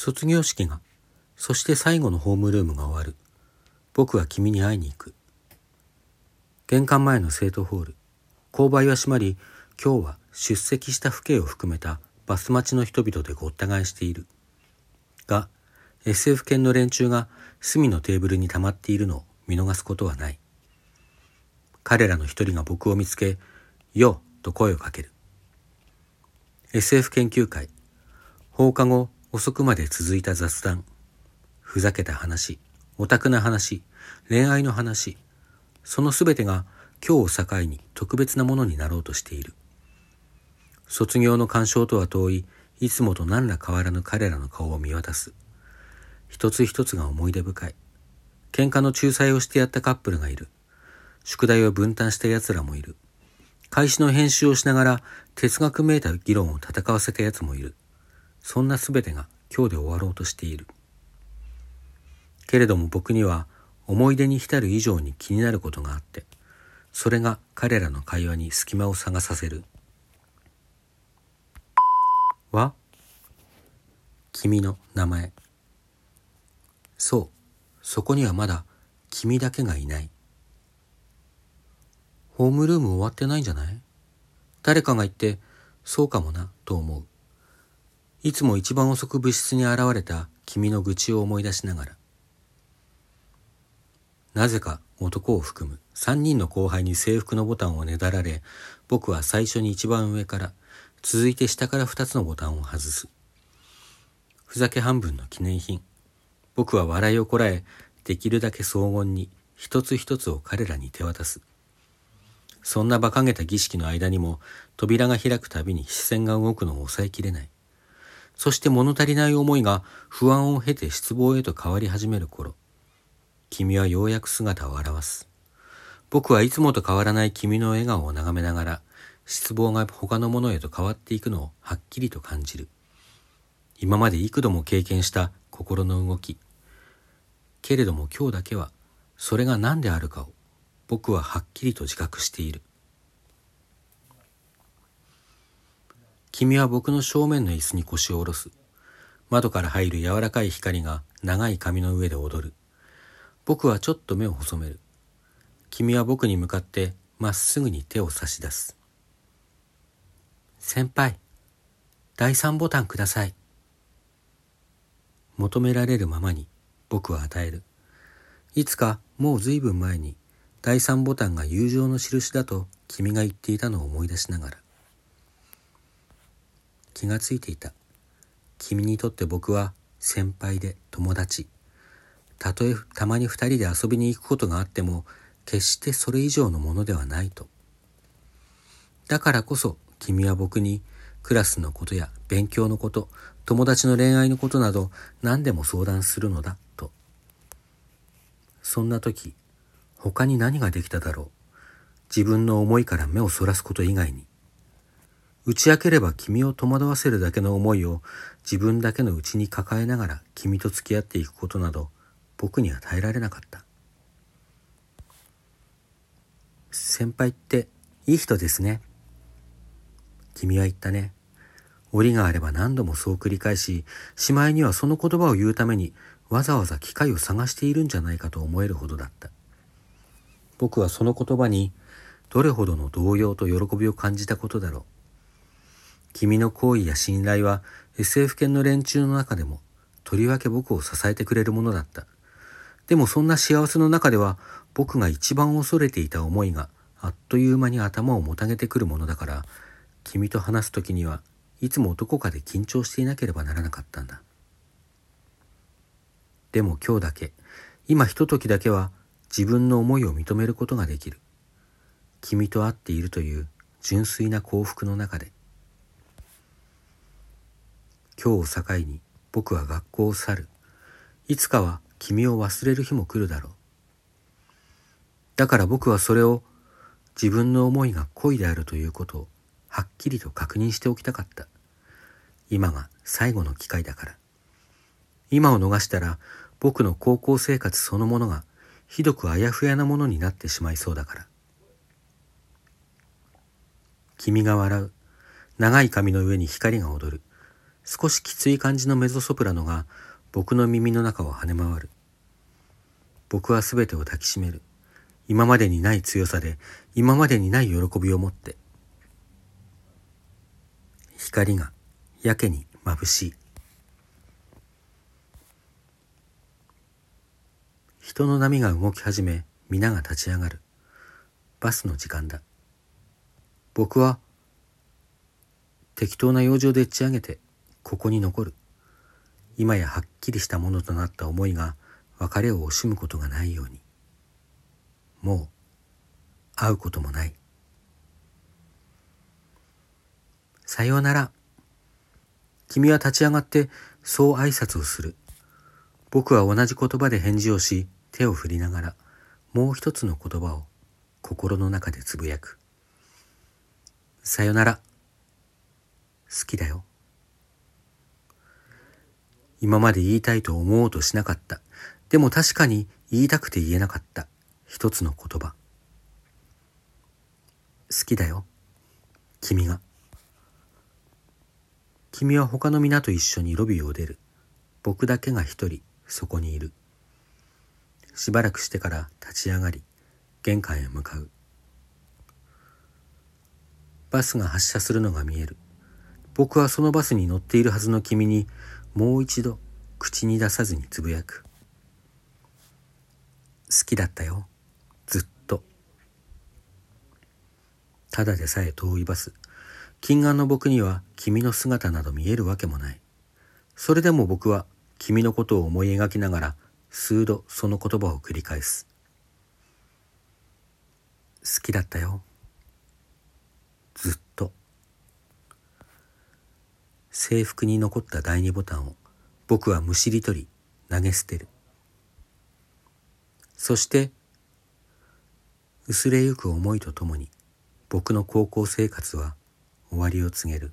卒業式が、そして最後のホームルームが終わる。僕は君に会いに行く。玄関前の生徒ホール。勾配は閉まり、今日は出席した父兄を含めたバス待ちの人々でごった返している。が、SF 犬の連中が隅のテーブルに溜まっているのを見逃すことはない。彼らの一人が僕を見つけ、よと声をかける。SF 研究会。放課後遅くまで続いた雑談。ふざけた話、オタクな話、恋愛の話。そのすべてが今日を境に特別なものになろうとしている。卒業の感傷とは遠い、いつもと何ら変わらぬ彼らの顔を見渡す。一つ一つが思い出深い。喧嘩の仲裁をしてやったカップルがいる。宿題を分担した奴らもいる。開始の編集をしながら哲学めいた議論を戦わせた奴もいる。そんな全てが今日で終わろうとしている。けれども僕には思い出に浸る以上に気になることがあって、それが彼らの会話に隙間を探させる。は君の名前。そう、そこにはまだ君だけがいない。ホームルーム終わってないんじゃない？誰かが言って、そうかもな、と思う。いつも一番遅く部室に現れた君の愚痴を思い出しながら。なぜか男を含む三人の後輩に制服のボタンをねだられ、僕は最初に一番上から、続いて下から二つのボタンを外す。ふざけ半分の記念品。僕は笑いをこらえ、できるだけ荘厳に一つ一つを彼らに手渡す。そんな馬鹿げた儀式の間にも扉が開くたびに視線が動くのを抑えきれない。そして物足りない思いが不安を経て失望へと変わり始める頃、君はようやく姿を現す。僕はいつもと変わらない君の笑顔を眺めながら、失望が他のものへと変わっていくのをはっきりと感じる。今まで幾度も経験した心の動き。けれども今日だけは、それが何であるかを僕ははっきりと自覚している。君は僕の正面の椅子に腰を下ろす。窓から入る柔らかい光が長い髪の上で踊る。僕はちょっと目を細める。君は僕に向かってまっすぐに手を差し出す。先輩、第三ボタンください。求められるままに僕は与える。いつかもう随分前に第三ボタンが友情の印だと君が言っていたのを思い出しながら気がついていた君にとって僕は先輩で友達たとえたまに二人で遊びに行くことがあっても決してそれ以上のものではないとだからこそ君は僕にクラスのことや勉強のこと友達の恋愛のことなど何でも相談するのだとそんな時他に何ができただろう。自分の思いから目をそらすこと以外に。打ち明ければ君を戸惑わせるだけの思いを自分だけのうちに抱えながら君と付き合っていくことなど僕には耐えられなかった。先輩っていい人ですね。君は言ったね。折があれば何度もそう繰り返し、しまいにはその言葉を言うためにわざわざ機会を探しているんじゃないかと思えるほどだった。僕はその言葉にどれほどの動揺と喜びを感じたことだろう。君の好意や信頼は SF 犬の連中の中でもとりわけ僕を支えてくれるものだった。でもそんな幸せの中では僕が一番恐れていた思いがあっという間に頭をもたげてくるものだから君と話す時にはいつもどこかで緊張していなければならなかったんだ。でも今日だけ今ひとときだけは自分の思いを認めることができる。君と会っているという純粋な幸福の中で。今日を境に僕は学校を去る。いつかは君を忘れる日も来るだろう。だから僕はそれを自分の思いが恋であるということをはっきりと確認しておきたかった。今が最後の機会だから。今を逃したら僕の高校生活そのものがひどくあやふやなものになってしまいそうだから。君が笑う。長い髪の上に光が踊る。少しきつい感じのメゾソプラノが僕の耳の中を跳ね回る。僕はすべてを抱きしめる。今までにない強さで、今までにない喜びを持って。光がやけに眩しい。人の波が動き始め、皆が立ち上がる。バスの時間だ。僕は、適当な用事をでっち上げて、ここに残る。今やはっきりしたものとなった思いが、別れを惜しむことがないように。もう、会うこともない。さようなら。君は立ち上がってそう挨拶をする。僕は同じ言葉で返事をし、手を振りながらもう一つの言葉を心の中でつぶやく。さよなら。好きだよ。今まで言いたいと思おうとしなかった。でも確かに言いたくて言えなかった一つの言葉。好きだよ。君が。君は他の皆と一緒にロビーを出る。僕だけが一人そこにいる。しばらくしてから立ち上がり玄関へ向かうバスが発車するのが見える僕はそのバスに乗っているはずの君にもう一度口に出さずにつぶやく。好きだったよ。ずっと。ただでさえ遠いバス。近眼の僕には君の姿など見えるわけもない。それでも僕は君のことを思い描きながら数度その言葉を繰り返す。好きだったよ。ずっと。制服に残った第二ボタンを僕はむしり取り投げ捨てる。そして薄れゆく思いとともに僕の高校生活は終わりを告げる。